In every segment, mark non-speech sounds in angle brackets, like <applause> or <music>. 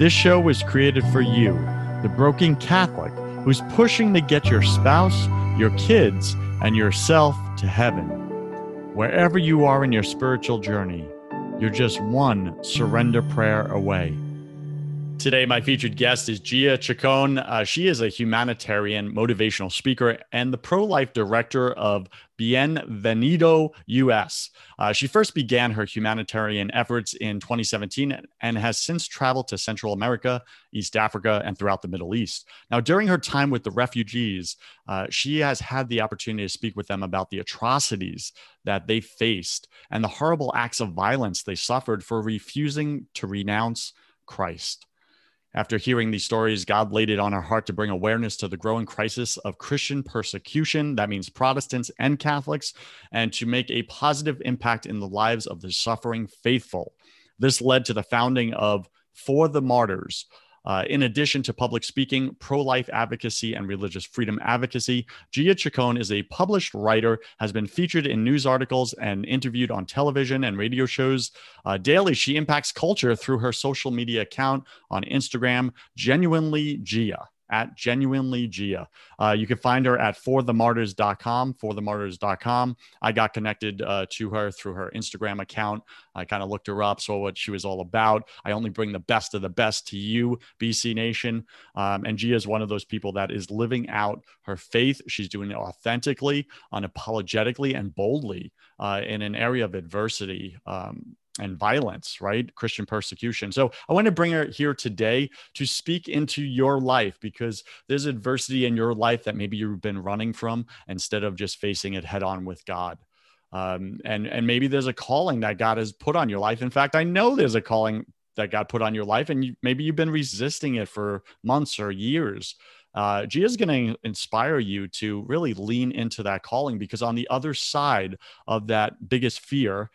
This show was created for you, the broken Catholic who's pushing to get your spouse, your kids, and yourself to heaven. Wherever you are in your spiritual journey, you're just one surrender prayer away. Today, my featured guest is Gia Chacon. Uh, she is a humanitarian motivational speaker and the pro life director of Bienvenido US. Uh, she first began her humanitarian efforts in 2017 and has since traveled to Central America, East Africa, and throughout the Middle East. Now, during her time with the refugees, uh, she has had the opportunity to speak with them about the atrocities that they faced and the horrible acts of violence they suffered for refusing to renounce Christ. After hearing these stories, God laid it on our heart to bring awareness to the growing crisis of Christian persecution. That means Protestants and Catholics, and to make a positive impact in the lives of the suffering faithful. This led to the founding of For the Martyrs, uh, in addition to public speaking, pro life advocacy, and religious freedom advocacy, Gia Chacon is a published writer, has been featured in news articles and interviewed on television and radio shows. Uh, daily, she impacts culture through her social media account on Instagram, Genuinely Gia at genuinely Gia. Uh, you can find her at forthemartyrs.com, forthemartyrs.com. I got connected uh, to her through her Instagram account. I kind of looked her up, saw what she was all about. I only bring the best of the best to you, BC Nation. Um, and Gia is one of those people that is living out her faith. She's doing it authentically, unapologetically, and boldly uh, in an area of adversity. Um, and violence, right? Christian persecution. So I want to bring her here today to speak into your life because there's adversity in your life that maybe you've been running from instead of just facing it head on with God. Um, and and maybe there's a calling that God has put on your life. In fact, I know there's a calling that God put on your life, and you, maybe you've been resisting it for months or years. Uh, Gia is going to inspire you to really lean into that calling because on the other side of that biggest fear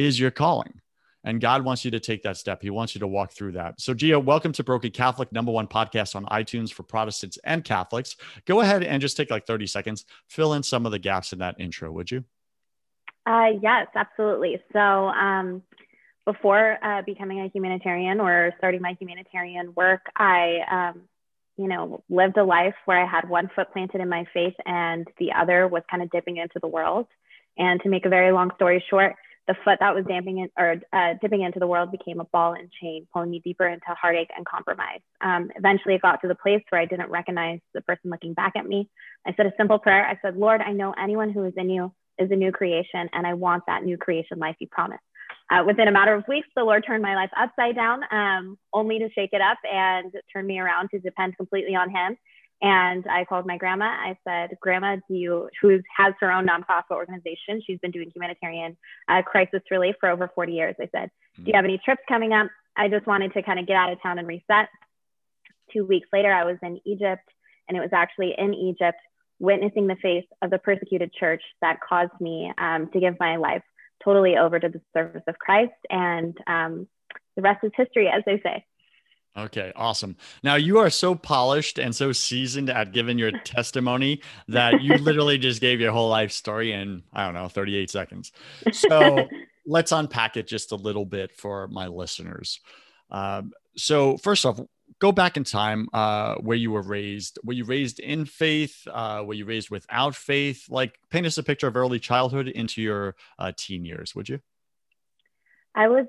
is your calling. And God wants you to take that step. He wants you to walk through that. So, Gia, welcome to Broken Catholic, number one podcast on iTunes for Protestants and Catholics. Go ahead and just take like 30 seconds, fill in some of the gaps in that intro, would you? Uh, yes, absolutely. So, um, before uh, becoming a humanitarian or starting my humanitarian work, I, um, you know, lived a life where I had one foot planted in my faith and the other was kind of dipping into the world. And to make a very long story short, the foot that was damping in, or uh, dipping into the world became a ball and chain, pulling me deeper into heartache and compromise. Um, eventually, it got to the place where I didn't recognize the person looking back at me. I said a simple prayer. I said, Lord, I know anyone who is in you is a new creation, and I want that new creation life you promised. Uh, within a matter of weeks, the Lord turned my life upside down, um, only to shake it up and turn me around to depend completely on Him and I called my grandma. I said, Grandma, do you, who has her own nonprofit organization, she's been doing humanitarian uh, crisis relief for over 40 years. I said, Do you have any trips coming up? I just wanted to kind of get out of town and reset. Two weeks later, I was in Egypt, and it was actually in Egypt witnessing the face of the persecuted church that caused me um, to give my life totally over to the service of Christ. And um, the rest is history, as they say. Okay, awesome. Now you are so polished and so seasoned at giving your <laughs> testimony that you literally just gave your whole life story in, I don't know, 38 seconds. So <laughs> let's unpack it just a little bit for my listeners. Um, so, first off, go back in time uh, where you were raised. Were you raised in faith? Uh, were you raised without faith? Like, paint us a picture of early childhood into your uh, teen years, would you? I was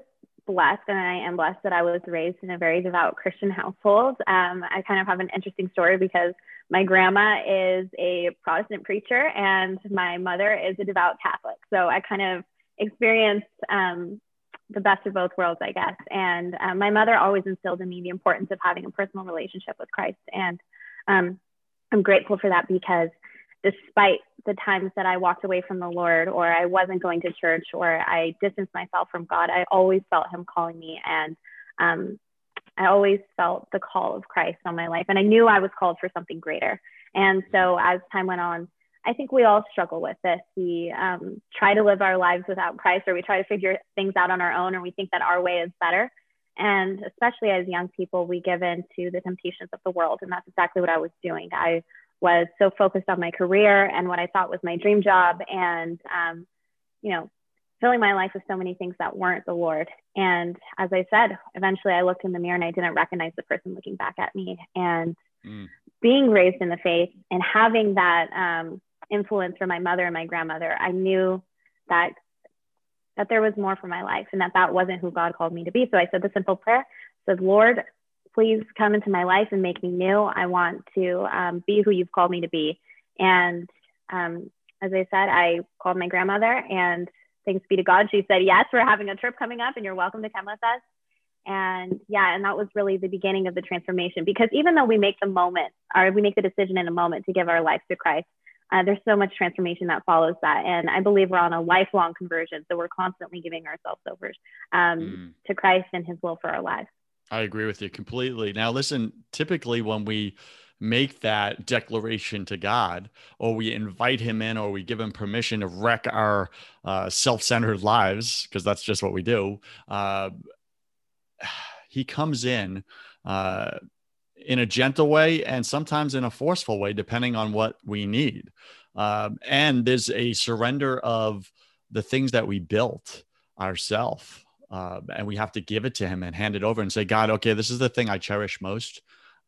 blessed and I am blessed that I was raised in a very devout Christian household. Um, I kind of have an interesting story because my grandma is a Protestant preacher and my mother is a devout Catholic. So I kind of experienced um, the best of both worlds, I guess. And um, my mother always instilled in me the importance of having a personal relationship with Christ. And um, I'm grateful for that because despite the times that I walked away from the Lord or I wasn't going to church or I distanced myself from God, I always felt Him calling me. And um, I always felt the call of Christ on my life. And I knew I was called for something greater. And so as time went on, I think we all struggle with this. We um, try to live our lives without Christ, or we try to figure things out on our own, or we think that our way is better. And especially as young people, we give in to the temptations of the world. And that's exactly what I was doing. I was so focused on my career and what I thought was my dream job, and, um, you know, filling my life with so many things that weren't the Lord. And as I said, eventually I looked in the mirror and I didn't recognize the person looking back at me. And mm. being raised in the faith and having that, um, influence from my mother and my grandmother, I knew that that there was more for my life and that that wasn't who God called me to be. So I said the simple prayer, said, Lord, please come into my life and make me new. I want to um, be who you've called me to be. And um, as I said, I called my grandmother and thanks be to God, she said, yes, we're having a trip coming up and you're welcome to come with us. And yeah, and that was really the beginning of the transformation because even though we make the moment or we make the decision in a moment to give our life to Christ, uh, there's so much transformation that follows that. And I believe we're on a lifelong conversion. So we're constantly giving ourselves over um, mm. to Christ and his will for our lives. I agree with you completely. Now, listen, typically when we make that declaration to God, or we invite Him in, or we give Him permission to wreck our uh, self centered lives, because that's just what we do, uh, He comes in. Uh, in a gentle way and sometimes in a forceful way, depending on what we need. Um, and there's a surrender of the things that we built ourselves. Uh, and we have to give it to him and hand it over and say, God, okay, this is the thing I cherish most.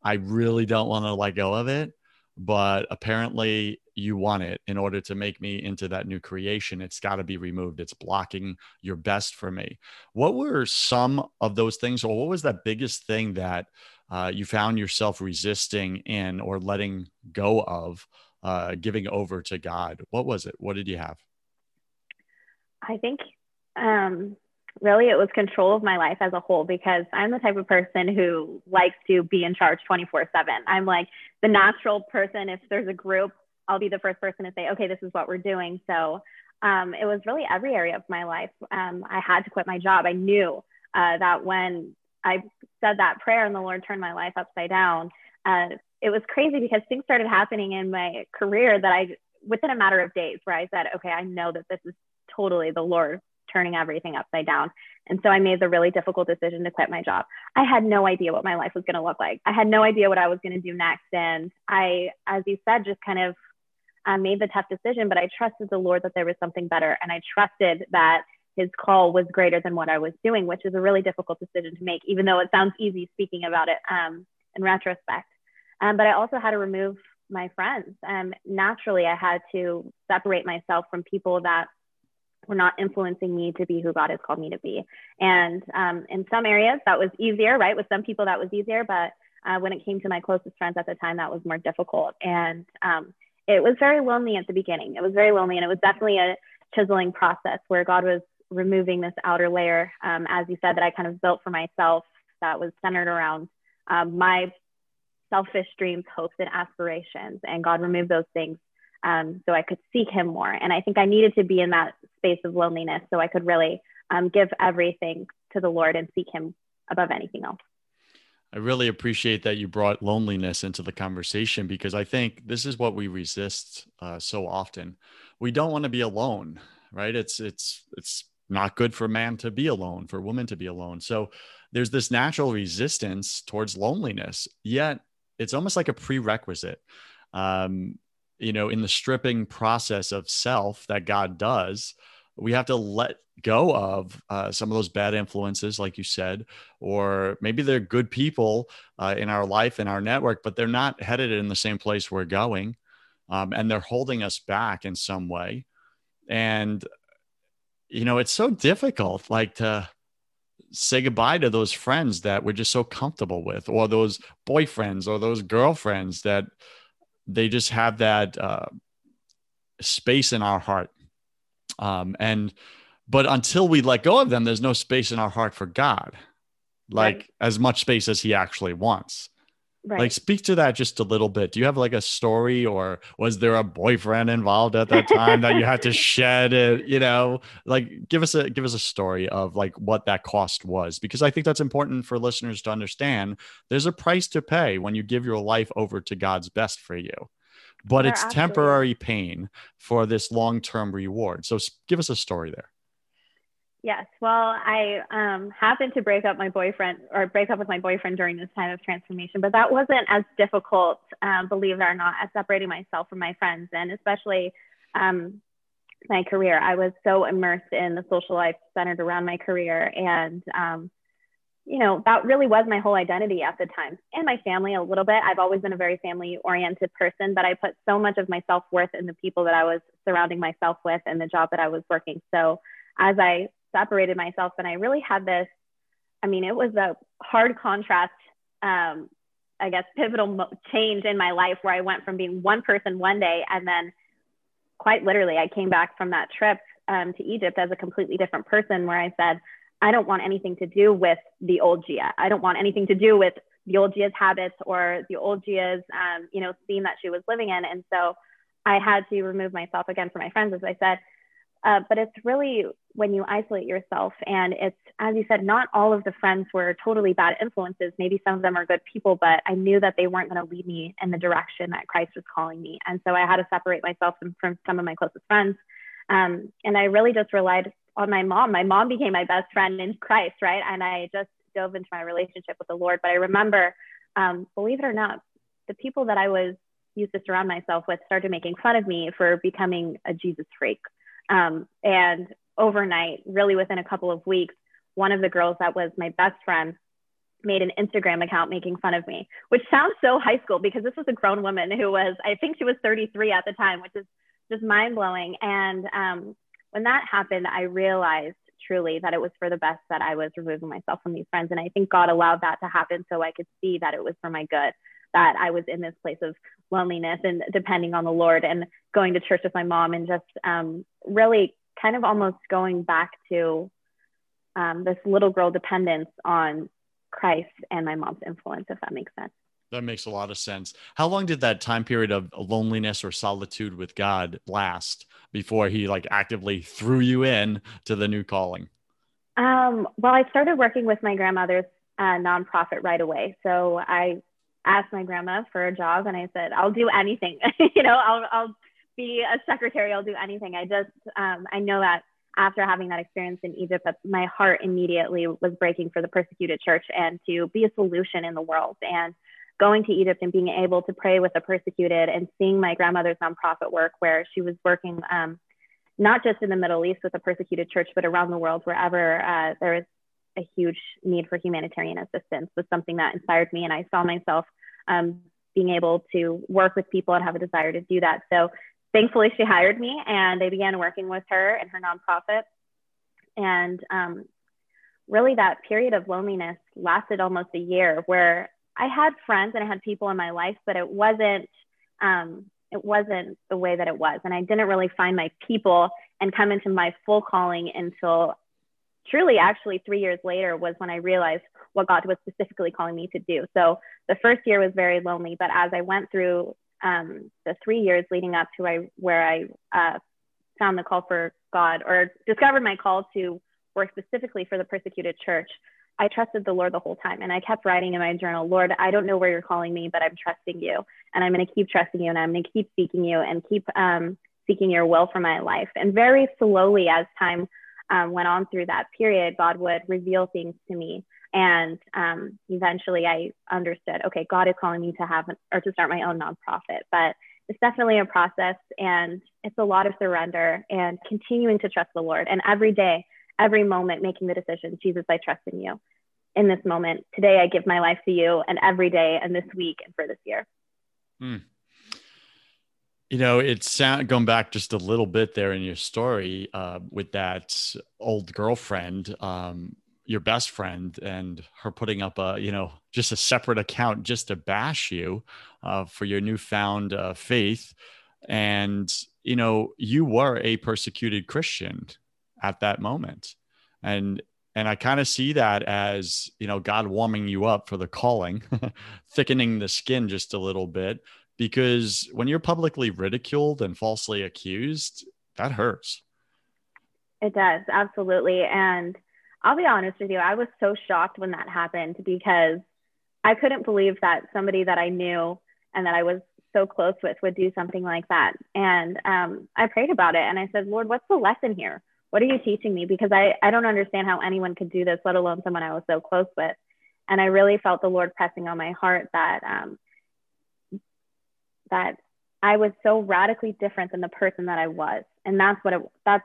I really don't want to let go of it, but apparently you want it in order to make me into that new creation. It's got to be removed. It's blocking your best for me. What were some of those things, or what was that biggest thing that uh, you found yourself resisting in or letting go of uh, giving over to God? What was it? What did you have? I think um, really it was control of my life as a whole because I'm the type of person who likes to be in charge 24 7. I'm like the natural person. If there's a group, I'll be the first person to say, okay, this is what we're doing. So um, it was really every area of my life. Um, I had to quit my job. I knew uh, that when I said that prayer and the Lord turned my life upside down. Uh, it was crazy because things started happening in my career that I, within a matter of days, where I said, okay, I know that this is totally the Lord turning everything upside down. And so I made the really difficult decision to quit my job. I had no idea what my life was going to look like. I had no idea what I was going to do next. And I, as you said, just kind of uh, made the tough decision, but I trusted the Lord that there was something better. And I trusted that his call was greater than what I was doing, which is a really difficult decision to make, even though it sounds easy speaking about it um, in retrospect. Um, but I also had to remove my friends. Um, naturally, I had to separate myself from people that were not influencing me to be who God has called me to be. And um, in some areas, that was easier, right? With some people, that was easier. But uh, when it came to my closest friends at the time, that was more difficult. And um, it was very lonely at the beginning. It was very lonely. And it was definitely a chiseling process where God was removing this outer layer, um, as you said, that I kind of built for myself that was centered around um, my selfish dreams, hopes, and aspirations. And God removed those things um, so I could seek Him more. And I think I needed to be in that space of loneliness so I could really um, give everything to the Lord and seek Him above anything else. I really appreciate that you brought loneliness into the conversation because I think this is what we resist uh, so often. We don't want to be alone, right? It's it's it's not good for man to be alone, for woman to be alone. So there's this natural resistance towards loneliness, yet it's almost like a prerequisite. Um, you know, in the stripping process of self that God does, we have to let go of uh, some of those bad influences, like you said, or maybe they're good people uh, in our life, in our network, but they're not headed in the same place we're going. Um, and they're holding us back in some way. And you know it's so difficult like to say goodbye to those friends that we're just so comfortable with, or those boyfriends or those girlfriends that they just have that uh, space in our heart. Um, and but until we let go of them, there's no space in our heart for God, like right. as much space as He actually wants. Right. Like, speak to that just a little bit. Do you have like a story, or was there a boyfriend involved at that time that you had to <laughs> shed it? You know, like give us a give us a story of like what that cost was, because I think that's important for listeners to understand. There's a price to pay when you give your life over to God's best for you, but it's absolutely. temporary pain for this long term reward. So, give us a story there. Yes. Well, I um, happened to break up my boyfriend or break up with my boyfriend during this time of transformation, but that wasn't as difficult, um, believe it or not, as separating myself from my friends and especially um, my career. I was so immersed in the social life centered around my career. And, um, you know, that really was my whole identity at the time and my family a little bit. I've always been a very family oriented person, but I put so much of my self worth in the people that I was surrounding myself with and the job that I was working. So, as I separated myself and I really had this, I mean, it was a hard contrast, um, I guess, pivotal mo- change in my life where I went from being one person one day and then quite literally, I came back from that trip um, to Egypt as a completely different person where I said, I don't want anything to do with the old Gia. I don't want anything to do with the old Gia's habits or the old Gia's, um, you know, scene that she was living in. And so I had to remove myself again from my friends, as I said, uh, but it's really when you isolate yourself, and it's, as you said, not all of the friends were totally bad influences. Maybe some of them are good people, but I knew that they weren't going to lead me in the direction that Christ was calling me. And so I had to separate myself from, from some of my closest friends. Um, and I really just relied on my mom. My mom became my best friend in Christ, right? And I just dove into my relationship with the Lord. But I remember, um, believe it or not, the people that I was used to surround myself with started making fun of me for becoming a Jesus freak. Um, and overnight, really within a couple of weeks, one of the girls that was my best friend made an Instagram account making fun of me, which sounds so high school because this was a grown woman who was, I think she was 33 at the time, which is just mind blowing. And um, when that happened, I realized truly that it was for the best that I was removing myself from these friends. And I think God allowed that to happen so I could see that it was for my good that I was in this place of loneliness and depending on the Lord and going to church with my mom and just um, really kind of almost going back to um, this little girl dependence on Christ and my mom's influence, if that makes sense. That makes a lot of sense. How long did that time period of loneliness or solitude with God last before he like actively threw you in to the new calling? Um, well, I started working with my grandmother's uh, nonprofit right away. So I asked my grandma for a job and I said, I'll do anything. <laughs> you know, I'll, I'll be a secretary. I'll do anything. I just, um, I know that after having that experience in Egypt, my heart immediately was breaking for the persecuted church and to be a solution in the world. And going to Egypt and being able to pray with the persecuted and seeing my grandmother's nonprofit work where she was working um, not just in the Middle East with the persecuted church, but around the world, wherever uh, there is a huge need for humanitarian assistance was something that inspired me. And I saw myself um, being able to work with people and have a desire to do that. So thankfully, she hired me and I began working with her and her nonprofit. And um, really, that period of loneliness lasted almost a year where I had friends and I had people in my life, but it wasn't. Um, it wasn't the way that it was. And I didn't really find my people and come into my full calling until truly actually three years later was when I realized what God was specifically calling me to do. So the first year was very lonely, but as I went through um, the three years leading up to I, where I uh, found the call for God or discovered my call to work specifically for the persecuted church, I trusted the Lord the whole time. And I kept writing in my journal, Lord, I don't know where you're calling me, but I'm trusting you. And I'm going to keep trusting you and I'm going to keep seeking you and keep um, seeking your will for my life. And very slowly, as time um, went on through that period, God would reveal things to me. And um, eventually I understood, okay, God is calling me to have an, or to start my own nonprofit. But it's definitely a process and it's a lot of surrender and continuing to trust the Lord. And every day, every moment, making the decision, Jesus, I trust in you. In this moment, today I give my life to you, and every day, and this week, and for this year. Hmm. You know, it's going back just a little bit there in your story uh, with that old girlfriend. Um, your best friend and her putting up a you know just a separate account just to bash you uh, for your newfound uh, faith. And you know you were a persecuted christian at that moment. And and i kind of see that as you know god warming you up for the calling <laughs> thickening the skin just a little bit. Because when you're publicly ridiculed and falsely accused that hurts. It does absolutely. And I'll be honest with you, I was so shocked when that happened because I couldn't believe that somebody that I knew and that I was so close with would do something like that. And um, I prayed about it and I said, Lord, what's the lesson here? What are you teaching me? Because I, I don't understand how anyone could do this, let alone someone I was so close with. And I really felt the Lord pressing on my heart that um, that I was so radically different than the person that I was. And that's what it, that's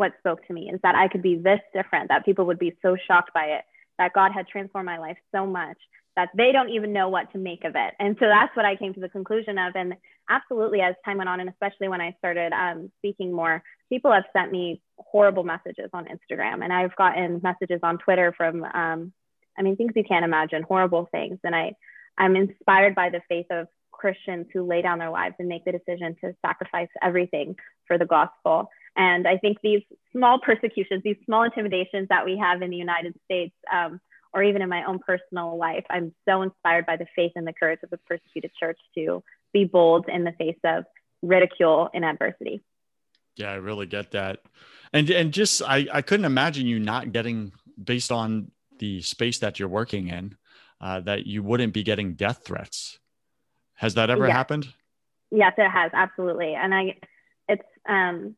what spoke to me is that I could be this different, that people would be so shocked by it, that God had transformed my life so much that they don't even know what to make of it. And so that's what I came to the conclusion of. And absolutely, as time went on, and especially when I started um, speaking more, people have sent me horrible messages on Instagram, and I've gotten messages on Twitter from, um, I mean, things you can't imagine, horrible things. And I, I'm inspired by the faith of Christians who lay down their lives and make the decision to sacrifice everything for the gospel. And I think these small persecutions, these small intimidations that we have in the United States, um, or even in my own personal life, I'm so inspired by the faith and the courage of the persecuted church to be bold in the face of ridicule and adversity. Yeah, I really get that. And and just I, I couldn't imagine you not getting based on the space that you're working in, uh, that you wouldn't be getting death threats. Has that ever yes. happened? Yes, it has, absolutely. And I it's um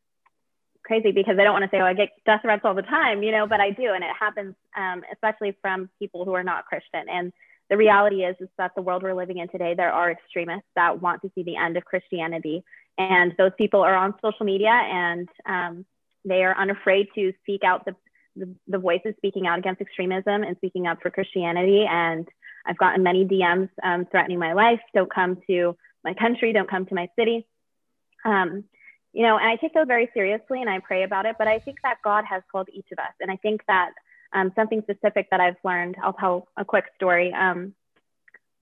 crazy because I don't want to say, oh, I get death threats all the time, you know, but I do. And it happens, um, especially from people who are not Christian. And the reality is, is that the world we're living in today, there are extremists that want to see the end of Christianity. And those people are on social media and um, they are unafraid to speak out the, the, the voices speaking out against extremism and speaking up for Christianity. And I've gotten many DMs um, threatening my life. Don't come to my country. Don't come to my city. Um, you know, and I take those very seriously and I pray about it. But I think that God has called each of us. And I think that um, something specific that I've learned, I'll tell a quick story. Um,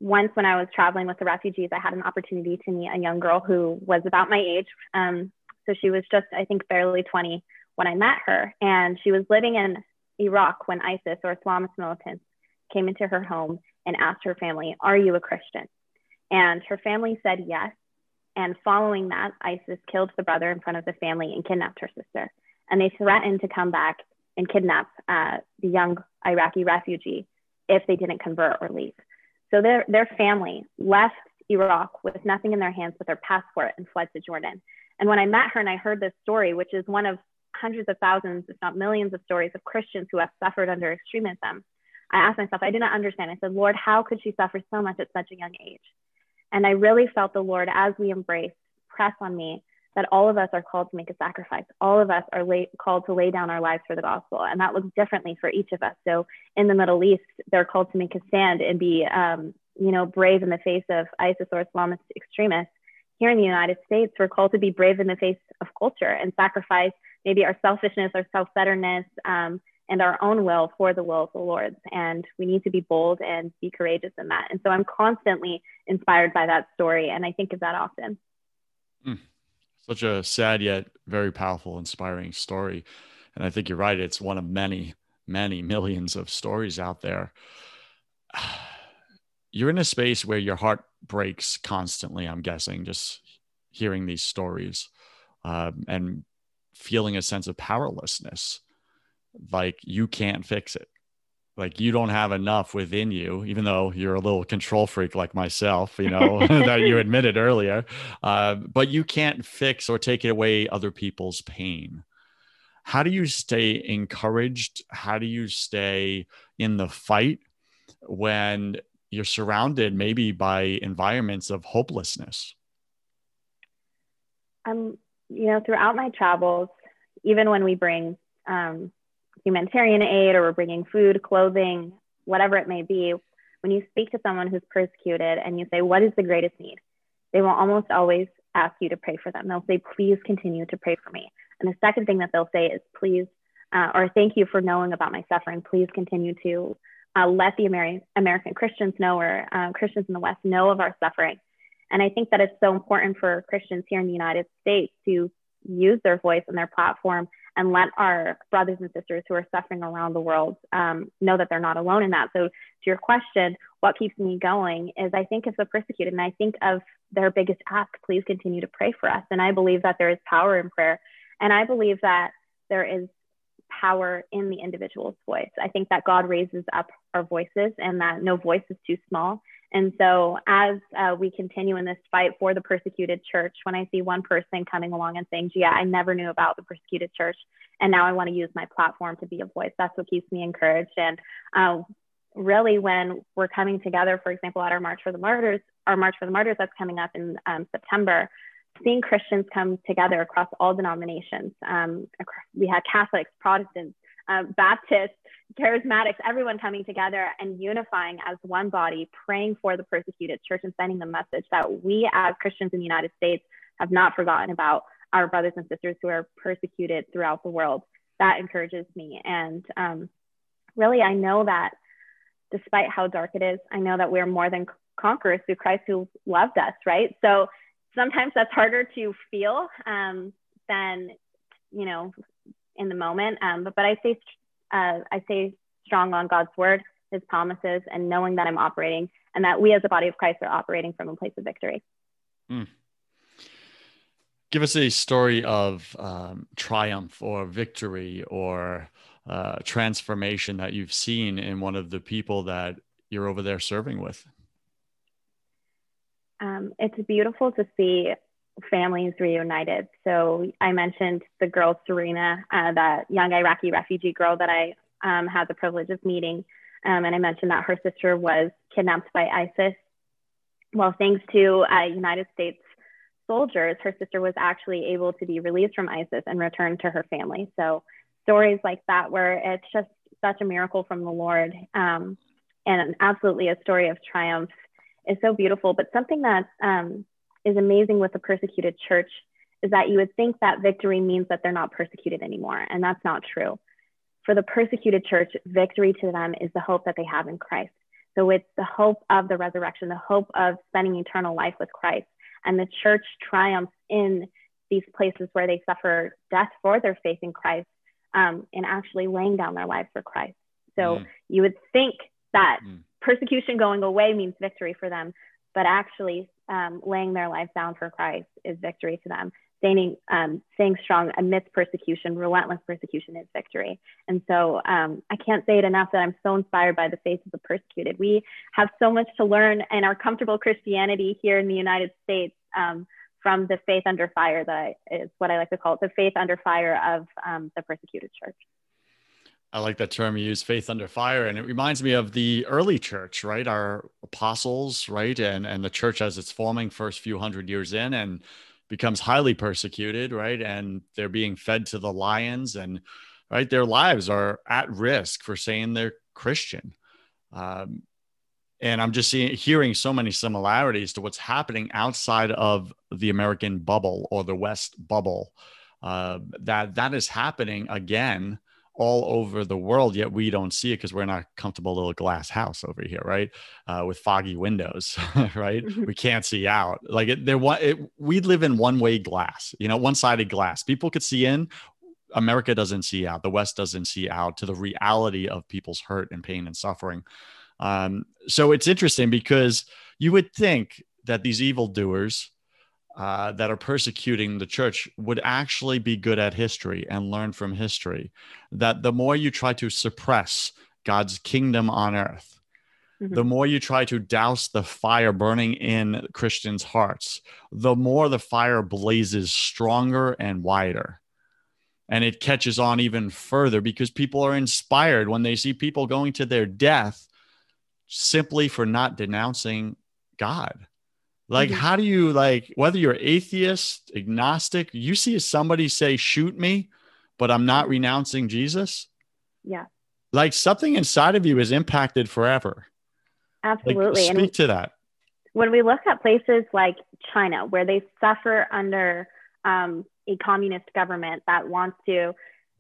once when I was traveling with the refugees, I had an opportunity to meet a young girl who was about my age. Um, so she was just, I think, barely 20 when I met her. And she was living in Iraq when ISIS or Islamist militants came into her home and asked her family, Are you a Christian? And her family said yes. And following that, ISIS killed the brother in front of the family and kidnapped her sister. And they threatened to come back and kidnap uh, the young Iraqi refugee if they didn't convert or leave. So their, their family left Iraq with nothing in their hands but their passport and fled to Jordan. And when I met her and I heard this story, which is one of hundreds of thousands, if not millions of stories of Christians who have suffered under extremism, I asked myself, I didn't understand. I said, Lord, how could she suffer so much at such a young age? And I really felt the Lord, as we embrace, press on me that all of us are called to make a sacrifice. All of us are lay, called to lay down our lives for the gospel. And that looks differently for each of us. So in the Middle East, they're called to make a stand and be, um, you know, brave in the face of ISIS or Islamist extremists. Here in the United States, we're called to be brave in the face of culture and sacrifice maybe our selfishness, our self-centeredness, um, and our own will for the will of the Lord's. And we need to be bold and be courageous in that. And so I'm constantly inspired by that story. And I think of that often. Mm. Such a sad yet very powerful, inspiring story. And I think you're right. It's one of many, many millions of stories out there. <sighs> You're in a space where your heart breaks constantly, I'm guessing, just hearing these stories um, and feeling a sense of powerlessness like you can't fix it. Like you don't have enough within you even though you're a little control freak like myself you know <laughs> that you admitted earlier. Uh, but you can't fix or take away other people's pain. How do you stay encouraged? How do you stay in the fight when you're surrounded maybe by environments of hopelessness? Um you know throughout my travels even when we bring um, humanitarian aid or we're bringing food, clothing, whatever it may be, when you speak to someone who's persecuted and you say, What is the greatest need? They will almost always ask you to pray for them. They'll say, Please continue to pray for me. And the second thing that they'll say is, Please uh, or thank you for knowing about my suffering. Please continue to uh, let the Ameri- American Christians know, or uh, Christians in the West know of our suffering. And I think that it's so important for Christians here in the United States to use their voice and their platform and let our brothers and sisters who are suffering around the world um, know that they're not alone in that. So, to your question, what keeps me going is I think of the persecuted and I think of their biggest ask please continue to pray for us. And I believe that there is power in prayer. And I believe that there is power in the individual's voice. I think that God raises up our voices and that no voice is too small. And so, as uh, we continue in this fight for the persecuted church, when I see one person coming along and saying, Gia, I never knew about the persecuted church, and now I want to use my platform to be a voice, that's what keeps me encouraged. And uh, really, when we're coming together, for example, at our March for the Martyrs, our March for the Martyrs that's coming up in um, September, seeing Christians come together across all denominations. Um, we had Catholics, Protestants, uh, Baptists, charismatics, everyone coming together and unifying as one body, praying for the persecuted church and sending the message that we as Christians in the United States have not forgotten about our brothers and sisters who are persecuted throughout the world. That encourages me. And um, really, I know that despite how dark it is, I know that we're more than conquerors through Christ who loved us, right? So sometimes that's harder to feel um, than, you know, in the moment. Um, but, but I say uh, I stay strong on God's word, his promises, and knowing that I'm operating and that we as a body of Christ are operating from a place of victory. Mm. Give us a story of um, triumph or victory or uh, transformation that you've seen in one of the people that you're over there serving with. Um, it's beautiful to see families reunited. So I mentioned the girl Serena, uh, that young Iraqi refugee girl that I um, had the privilege of meeting. Um, and I mentioned that her sister was kidnapped by ISIS. Well, thanks to uh, United States soldiers, her sister was actually able to be released from ISIS and returned to her family. So stories like that, where it's just such a miracle from the Lord um, and absolutely a story of triumph is so beautiful. But something that um, is amazing with the persecuted church is that you would think that victory means that they're not persecuted anymore. And that's not true. For the persecuted church, victory to them is the hope that they have in Christ. So it's the hope of the resurrection, the hope of spending eternal life with Christ. And the church triumphs in these places where they suffer death for their faith in Christ um, and actually laying down their lives for Christ. So mm. you would think that mm. persecution going away means victory for them, but actually um, laying their lives down for Christ is victory to them. Staying, um, staying strong amidst persecution, relentless persecution is victory. And so um, I can't say it enough that I'm so inspired by the faith of the persecuted. We have so much to learn in our comfortable Christianity here in the United States um, from the faith under fire that is what I like to call it, the faith under fire of um, the persecuted church. I like that term you use, faith under fire. And it reminds me of the early church, right? Our apostles, right? And and the church as it's forming first few hundred years in and becomes highly persecuted, right? And they're being fed to the lions and right, their lives are at risk for saying they're Christian. Um, and I'm just seeing hearing so many similarities to what's happening outside of the American bubble or the West bubble. Uh, that that is happening again all over the world, yet we don't see it because we're in a comfortable little glass house over here, right? Uh, with foggy windows, <laughs> right? Mm-hmm. We can't see out. Like it, there, it, we live in one way glass, you know, one sided glass. People could see in. America doesn't see out. The West doesn't see out to the reality of people's hurt and pain and suffering. Um, so it's interesting because you would think that these evildoers uh, that are persecuting the church would actually be good at history and learn from history. That the more you try to suppress God's kingdom on earth, mm-hmm. the more you try to douse the fire burning in Christians' hearts, the more the fire blazes stronger and wider. And it catches on even further because people are inspired when they see people going to their death simply for not denouncing God like, mm-hmm. how do you like whether you're atheist, agnostic, you see somebody say, shoot me, but I'm not renouncing Jesus? Yeah. Like something inside of you is impacted forever. Absolutely. Like, speak and to that. When we look at places like China, where they suffer under um, a communist government that wants to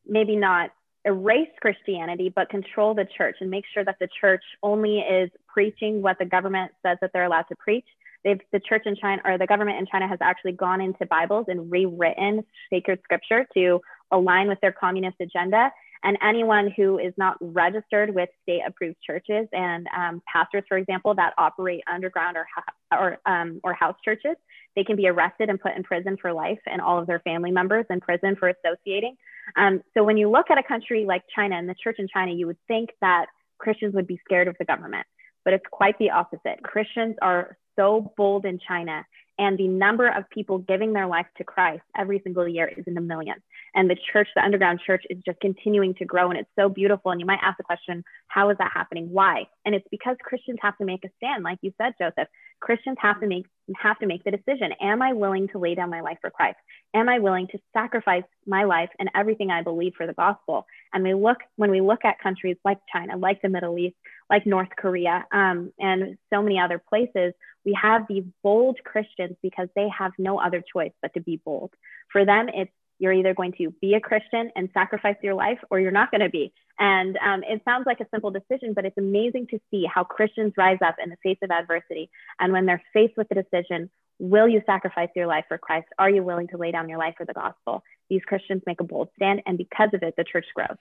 maybe not erase Christianity, but control the church and make sure that the church only is preaching what the government says that they're allowed to preach. They've, the church in China or the government in China has actually gone into Bibles and rewritten sacred scripture to align with their communist agenda. And anyone who is not registered with state approved churches and um, pastors, for example, that operate underground or, or, um, or house churches, they can be arrested and put in prison for life and all of their family members in prison for associating. Um, so when you look at a country like China and the church in China, you would think that Christians would be scared of the government, but it's quite the opposite. Christians are so bold in China and the number of people giving their life to Christ every single year is in the millions. And the church, the underground church, is just continuing to grow. And it's so beautiful. And you might ask the question, how is that happening? Why? And it's because Christians have to make a stand, like you said, Joseph. Christians have to make have to make the decision. Am I willing to lay down my life for Christ? Am I willing to sacrifice my life and everything I believe for the gospel? And we look when we look at countries like China, like the Middle East, like North Korea, um, and so many other places, we have these bold Christians because they have no other choice but to be bold. For them, it's you're either going to be a Christian and sacrifice your life or you're not going to be. And um, it sounds like a simple decision, but it's amazing to see how Christians rise up in the face of adversity. And when they're faced with the decision, will you sacrifice your life for Christ? Are you willing to lay down your life for the gospel? These Christians make a bold stand, and because of it, the church grows.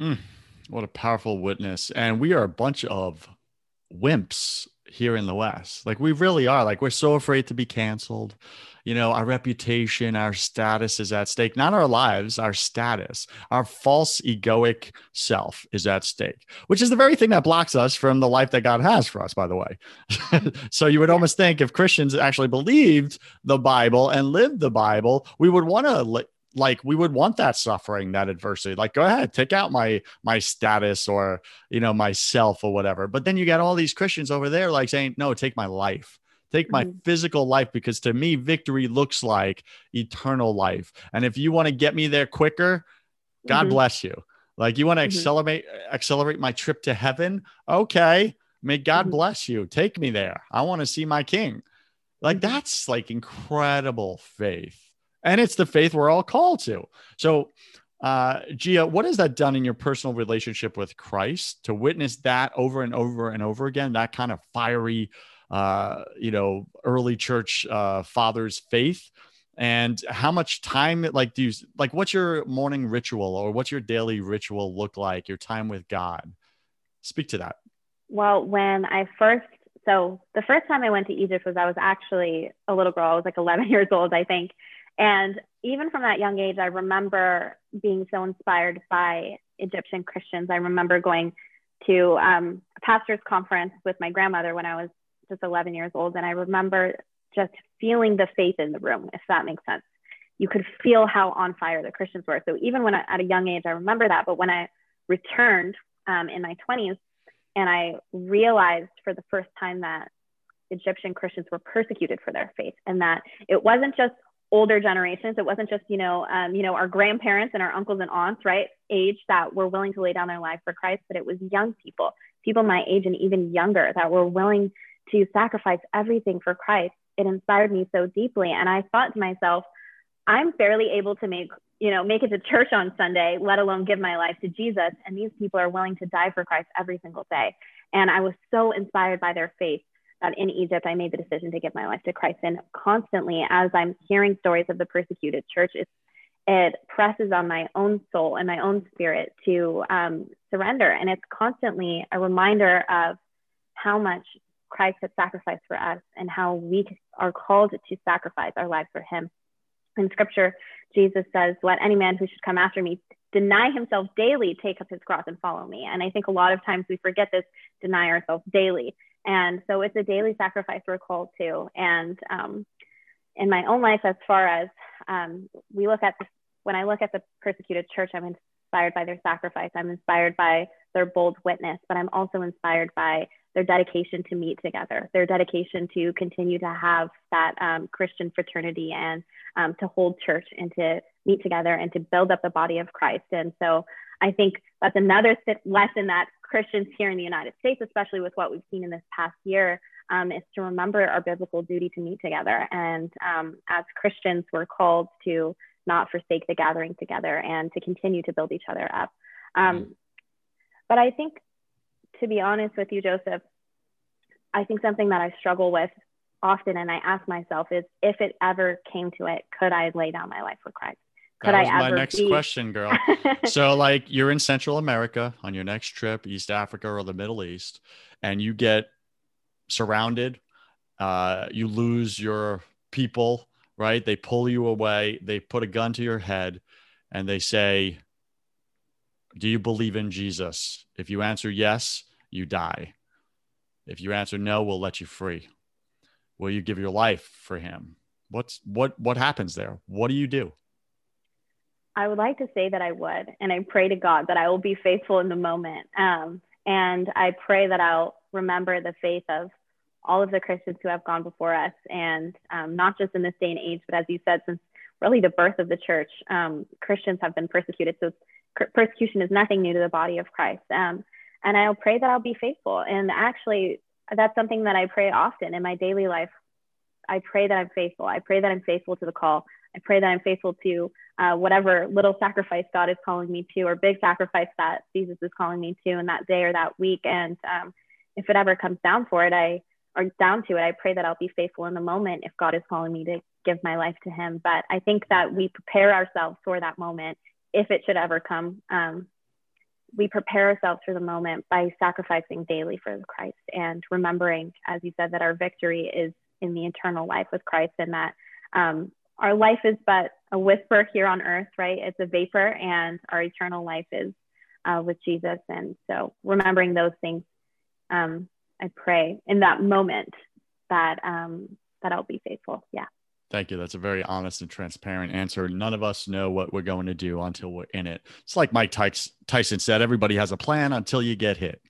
Mm, what a powerful witness. And we are a bunch of wimps here in the West. Like we really are. Like we're so afraid to be canceled. You know, our reputation, our status is at stake. Not our lives, our status, our false egoic self is at stake, which is the very thing that blocks us from the life that God has for us, by the way. <laughs> so you would almost think if Christians actually believed the Bible and lived the Bible, we would want to like we would want that suffering that adversity like go ahead take out my my status or you know myself or whatever but then you got all these christians over there like saying no take my life take my mm-hmm. physical life because to me victory looks like eternal life and if you want to get me there quicker god mm-hmm. bless you like you want to mm-hmm. accelerate accelerate my trip to heaven okay may god mm-hmm. bless you take me there i want to see my king like mm-hmm. that's like incredible faith and it's the faith we're all called to. So, uh, Gia, what has that done in your personal relationship with Christ to witness that over and over and over again? That kind of fiery, uh, you know, early church uh, fathers' faith. And how much time, like, do you like? What's your morning ritual, or what's your daily ritual look like? Your time with God. Speak to that. Well, when I first so the first time I went to Egypt was I was actually a little girl. I was like 11 <laughs> years old, I think. And even from that young age, I remember being so inspired by Egyptian Christians. I remember going to um, a pastor's conference with my grandmother when I was just 11 years old. And I remember just feeling the faith in the room, if that makes sense. You could feel how on fire the Christians were. So even when I, at a young age, I remember that. But when I returned um, in my 20s and I realized for the first time that Egyptian Christians were persecuted for their faith and that it wasn't just older generations. It wasn't just, you know, um, you know, our grandparents and our uncles and aunts, right, age that were willing to lay down their life for Christ, but it was young people, people my age and even younger that were willing to sacrifice everything for Christ. It inspired me so deeply. And I thought to myself, I'm barely able to make, you know, make it to church on Sunday, let alone give my life to Jesus. And these people are willing to die for Christ every single day. And I was so inspired by their faith that in Egypt, I made the decision to give my life to Christ. And constantly, as I'm hearing stories of the persecuted church, it, it presses on my own soul and my own spirit to um, surrender. And it's constantly a reminder of how much Christ has sacrificed for us and how we are called to sacrifice our lives for Him. In scripture, Jesus says, Let any man who should come after me deny himself daily, take up his cross and follow me. And I think a lot of times we forget this, deny ourselves daily. And so it's a daily sacrifice we're called to. And um, in my own life, as far as um, we look at this, when I look at the persecuted church, I'm inspired by their sacrifice. I'm inspired by their bold witness, but I'm also inspired by their dedication to meet together, their dedication to continue to have that um, Christian fraternity and um, to hold church and to meet together and to build up the body of Christ. And so I think that's another lesson that Christians here in the United States, especially with what we've seen in this past year, um, is to remember our biblical duty to meet together. And um, as Christians, we're called to not forsake the gathering together and to continue to build each other up. Um, mm. But I think, to be honest with you, Joseph, I think something that I struggle with often and I ask myself is if it ever came to it, could I lay down my life for Christ? Could that was I my next be... question, girl. <laughs> so, like, you're in Central America on your next trip, East Africa or the Middle East, and you get surrounded. Uh, you lose your people, right? They pull you away. They put a gun to your head, and they say, "Do you believe in Jesus?" If you answer yes, you die. If you answer no, we'll let you free. Will you give your life for him? What's what what happens there? What do you do? I would like to say that I would, and I pray to God that I will be faithful in the moment. Um, and I pray that I'll remember the faith of all of the Christians who have gone before us, and um, not just in this day and age, but as you said, since really the birth of the church, um, Christians have been persecuted. So persecution is nothing new to the body of Christ. Um, and I'll pray that I'll be faithful. And actually, that's something that I pray often in my daily life. I pray that I'm faithful. I pray that I'm faithful to the call. I pray that I'm faithful to uh, whatever little sacrifice God is calling me to, or big sacrifice that Jesus is calling me to in that day or that week. And um, if it ever comes down for it, I or down to it, I pray that I'll be faithful in the moment if God is calling me to give my life to Him. But I think that we prepare ourselves for that moment if it should ever come. Um, we prepare ourselves for the moment by sacrificing daily for Christ and remembering, as you said, that our victory is in the eternal life with Christ and that um, our life is but a whisper here on earth, right? It's a vapor, and our eternal life is uh, with Jesus. And so, remembering those things, um, I pray in that moment that um, that I'll be faithful. Yeah. Thank you. That's a very honest and transparent answer. None of us know what we're going to do until we're in it. It's like Mike Tyson said: everybody has a plan until you get hit,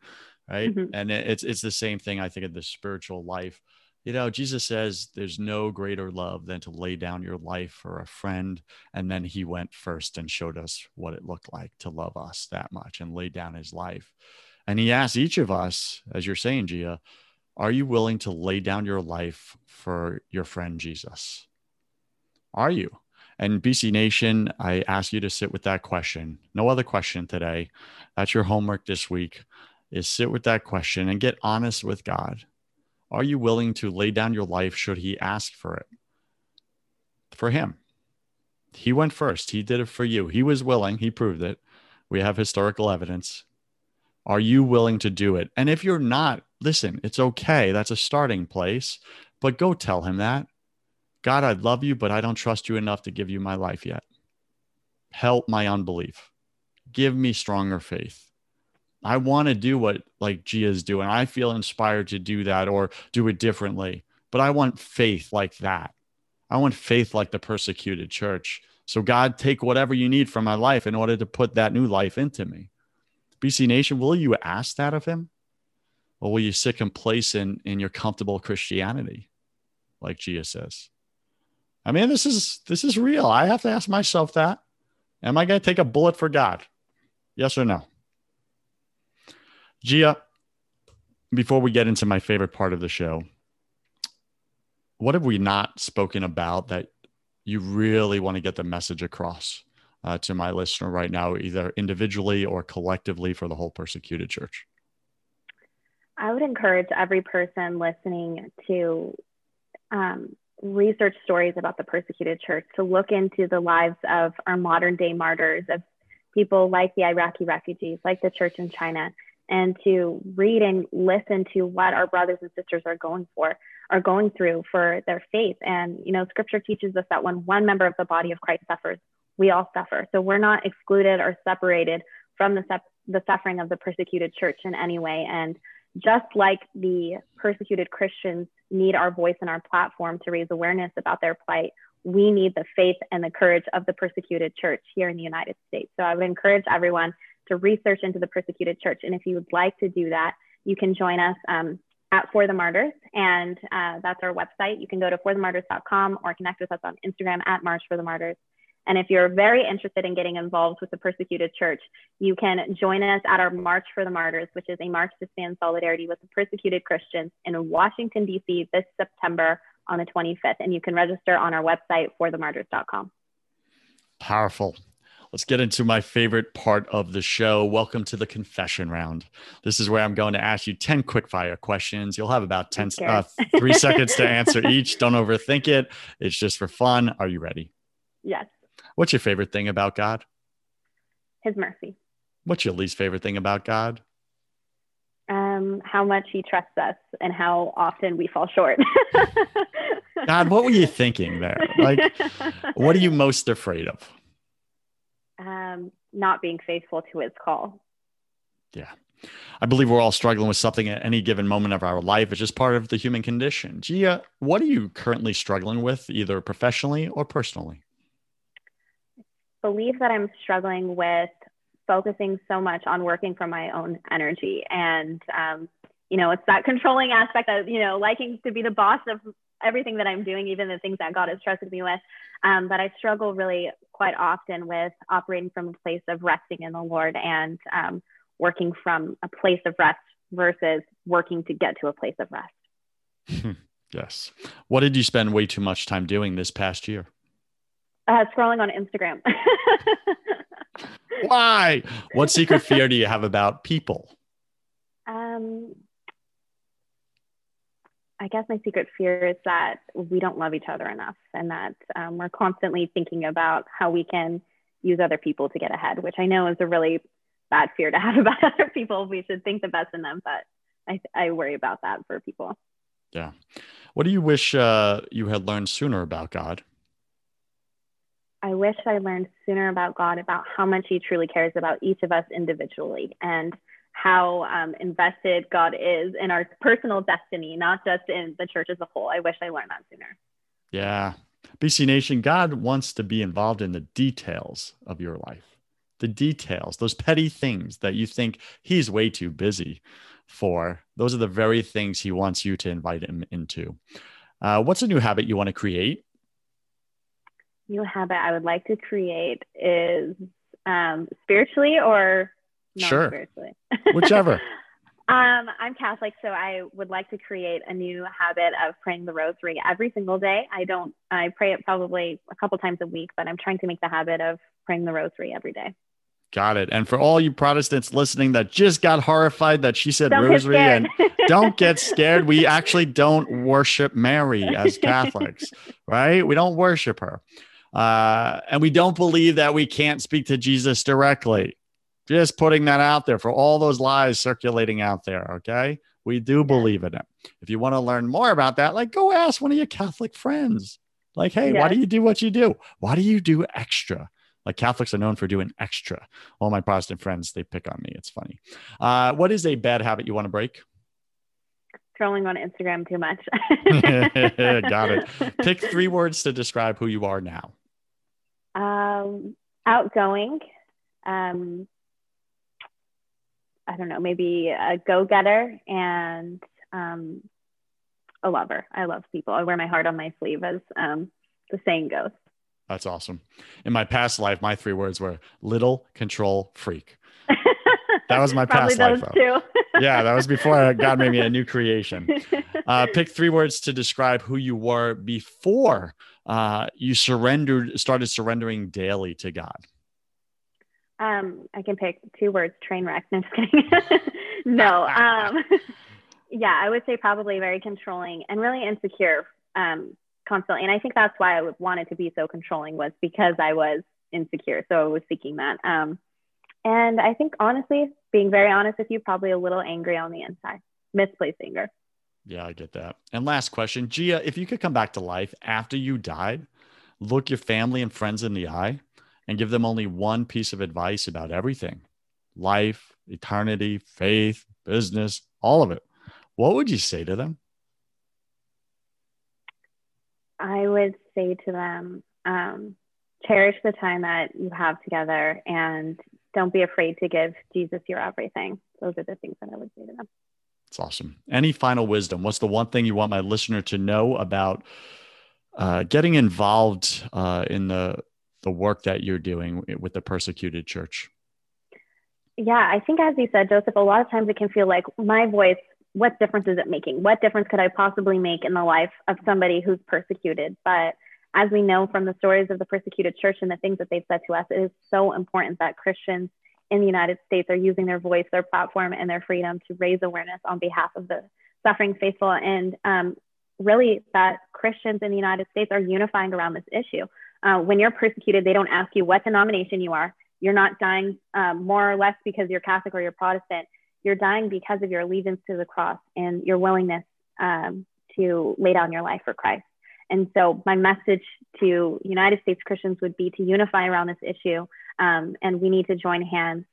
right? Mm-hmm. And it's it's the same thing. I think in the spiritual life. You know, Jesus says there's no greater love than to lay down your life for a friend. And then he went first and showed us what it looked like to love us that much and lay down his life. And he asks each of us, as you're saying, Gia, are you willing to lay down your life for your friend Jesus? Are you? And BC Nation, I ask you to sit with that question. No other question today. That's your homework this week is sit with that question and get honest with God. Are you willing to lay down your life should he ask for it? For him. He went first. He did it for you. He was willing. He proved it. We have historical evidence. Are you willing to do it? And if you're not, listen, it's okay. That's a starting place, but go tell him that. God, I love you, but I don't trust you enough to give you my life yet. Help my unbelief. Give me stronger faith. I want to do what like Gia's doing. I feel inspired to do that or do it differently. But I want faith like that. I want faith like the persecuted church. So God, take whatever you need from my life in order to put that new life into me. BC Nation, will you ask that of him? Or will you sit complacent in your comfortable Christianity, like Gia says? I mean, this is this is real. I have to ask myself that. Am I going to take a bullet for God? Yes or no? Gia, before we get into my favorite part of the show, what have we not spoken about that you really want to get the message across? uh, to my listener right now, either individually or collectively for the whole persecuted church? I would encourage every person listening to um, research stories about the persecuted church, to look into the lives of our modern day martyrs, of people like the Iraqi refugees, like the church in China, and to read and listen to what our brothers and sisters are going for, are going through for their faith. And, you know, scripture teaches us that when one member of the body of Christ suffers, we all suffer. So we're not excluded or separated from the, sep- the suffering of the persecuted church in any way. And just like the persecuted Christians need our voice and our platform to raise awareness about their plight, we need the faith and the courage of the persecuted church here in the United States. So I would encourage everyone to research into the persecuted church. And if you would like to do that, you can join us um, at For the Martyrs, and uh, that's our website. You can go to forthemartyrs.com or connect with us on Instagram at March for the Martyrs. And if you're very interested in getting involved with the persecuted church, you can join us at our March for the Martyrs, which is a march to stand solidarity with the persecuted Christians in Washington, D.C. this September on the 25th. And you can register on our website, forthemartyrs.com. Powerful. Let's get into my favorite part of the show. Welcome to the confession round. This is where I'm going to ask you 10 quick fire questions. You'll have about 10 uh, <laughs> 3 seconds to answer each. Don't overthink it. It's just for fun. Are you ready? Yes. What's your favorite thing about God? His mercy. What's your least favorite thing about God? Um, how much he trusts us and how often we fall short. God, what were you thinking there? Like, what are you <laughs> most afraid of? Um, not being faithful to his call. Yeah. I believe we're all struggling with something at any given moment of our life. It's just part of the human condition. Gia, what are you currently struggling with, either professionally or personally? believe that I'm struggling with focusing so much on working from my own energy. And, um, you know, it's that controlling aspect of, you know, liking to be the boss of everything that I'm doing, even the things that God has trusted me with. Um, but I struggle really quite often with operating from a place of resting in the Lord and um, working from a place of rest versus working to get to a place of rest. yes. What did you spend way too much time doing this past year? Uh, scrolling on Instagram. <laughs> Why? What secret fear do you have about people? Um, I guess my secret fear is that we don't love each other enough and that um, we're constantly thinking about how we can use other people to get ahead, which I know is a really bad fear to <laughs> have about other people. We should think the best in them, but I, I worry about that for people. Yeah. What do you wish uh, you had learned sooner about God? I wish I learned sooner about God, about how much He truly cares about each of us individually and how um, invested God is in our personal destiny, not just in the church as a whole. I wish I learned that sooner. Yeah. BC Nation, God wants to be involved in the details of your life, the details, those petty things that you think He's way too busy for. Those are the very things He wants you to invite Him into. Uh, what's a new habit you want to create new habit I would like to create is um, spiritually or sure. spiritually, whichever. <laughs> um, I'm Catholic, so I would like to create a new habit of praying the Rosary every single day. I don't. I pray it probably a couple times a week, but I'm trying to make the habit of praying the Rosary every day. Got it. And for all you Protestants listening that just got horrified that she said don't rosary and <laughs> don't get scared. We actually don't worship Mary as <laughs> Catholics, right? We don't worship her. Uh, and we don't believe that we can't speak to Jesus directly. Just putting that out there for all those lies circulating out there. Okay. We do believe in it. If you want to learn more about that, like go ask one of your Catholic friends. Like, hey, yes. why do you do what you do? Why do you do extra? Like Catholics are known for doing extra. All my Protestant friends, they pick on me. It's funny. Uh, what is a bad habit you want to break? Scrolling on Instagram too much. <laughs> <laughs> Got it. Pick three words to describe who you are now. Um, outgoing. Um, I don't know, maybe a go getter and um, a lover. I love people. I wear my heart on my sleeve, as um, the saying goes. That's awesome. In my past life, my three words were little control freak. <laughs> That was my past life. Too. <laughs> yeah, that was before God made me a new <laughs> creation. Uh, pick three words to describe who you were before uh, you surrendered, started surrendering daily to God? Um, I can pick two words: train wreck. <laughs> No, just kidding. <laughs> no. Um, <laughs> yeah, I would say probably very controlling and really insecure um, constantly. And I think that's why I wanted to be so controlling was because I was insecure. So I was seeking that. Um, and I think honestly, being very honest with you, probably a little angry on the inside, misplaced anger. Yeah, I get that. And last question, Gia, if you could come back to life after you died, look your family and friends in the eye and give them only one piece of advice about everything life, eternity, faith, business, all of it, what would you say to them? I would say to them, um, cherish the time that you have together and don't be afraid to give Jesus your everything. Those are the things that I would say to them. It's awesome. Any final wisdom? What's the one thing you want my listener to know about uh, getting involved uh, in the the work that you're doing with the persecuted church? Yeah, I think as you said, Joseph, a lot of times it can feel like my voice. What difference is it making? What difference could I possibly make in the life of somebody who's persecuted? But as we know from the stories of the persecuted church and the things that they've said to us, it is so important that Christians in the United States are using their voice, their platform, and their freedom to raise awareness on behalf of the suffering faithful. And um, really, that Christians in the United States are unifying around this issue. Uh, when you're persecuted, they don't ask you what denomination you are. You're not dying um, more or less because you're Catholic or you're Protestant. You're dying because of your allegiance to the cross and your willingness um, to lay down your life for Christ. And so, my message to United States Christians would be to unify around this issue, um, and we need to join hands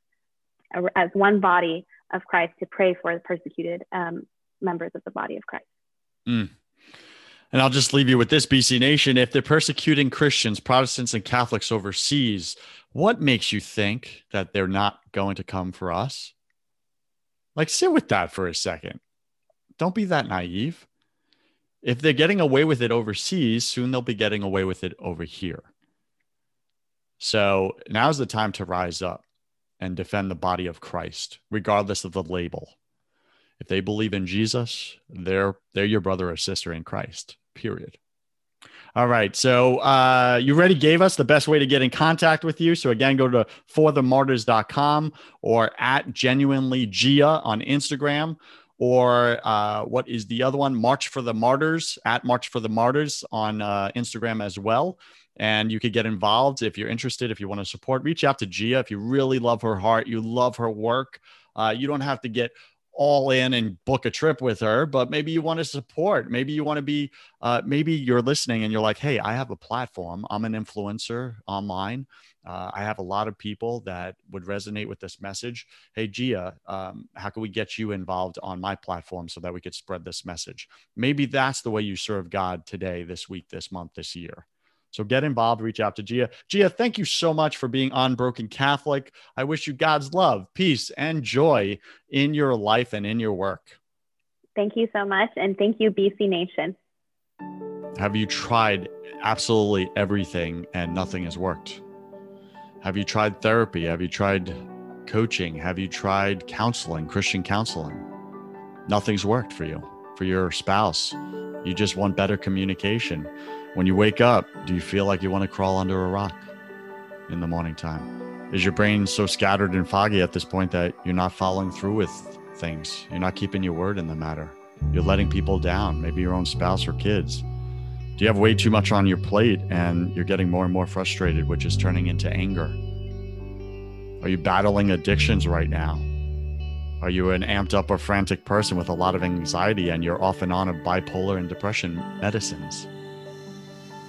as one body of Christ to pray for the persecuted um, members of the body of Christ. Mm. And I'll just leave you with this, BC Nation. If they're persecuting Christians, Protestants, and Catholics overseas, what makes you think that they're not going to come for us? Like, sit with that for a second. Don't be that naive. If they're getting away with it overseas, soon they'll be getting away with it over here. So now's the time to rise up and defend the body of Christ, regardless of the label. If they believe in Jesus, they're they're your brother or sister in Christ. Period. All right. So uh, you already gave us the best way to get in contact with you. So again, go to forthemartyrs.com or at genuinely Gia on Instagram or uh, what is the other one? March for the Martyrs at March for the Martyrs on uh, Instagram as well. And you could get involved if you're interested, if you want to support. Reach out to Gia if you really love her heart, you love her work. Uh, you don't have to get all in and book a trip with her, but maybe you want to support. Maybe you want to be, uh, maybe you're listening and you're like, hey, I have a platform. I'm an influencer online. Uh, I have a lot of people that would resonate with this message. Hey, Gia, um, how can we get you involved on my platform so that we could spread this message? Maybe that's the way you serve God today, this week, this month, this year. So get involved, reach out to Gia. Gia, thank you so much for being on Broken Catholic. I wish you God's love, peace, and joy in your life and in your work. Thank you so much. And thank you, BC Nation. Have you tried absolutely everything and nothing has worked? Have you tried therapy? Have you tried coaching? Have you tried counseling, Christian counseling? Nothing's worked for you, for your spouse. You just want better communication. When you wake up, do you feel like you want to crawl under a rock in the morning time? Is your brain so scattered and foggy at this point that you're not following through with things? You're not keeping your word in the matter. You're letting people down, maybe your own spouse or kids do you have way too much on your plate and you're getting more and more frustrated, which is turning into anger? Are you battling addictions right now? Are you an amped up or frantic person with a lot of anxiety and you're off and on of bipolar and depression medicines?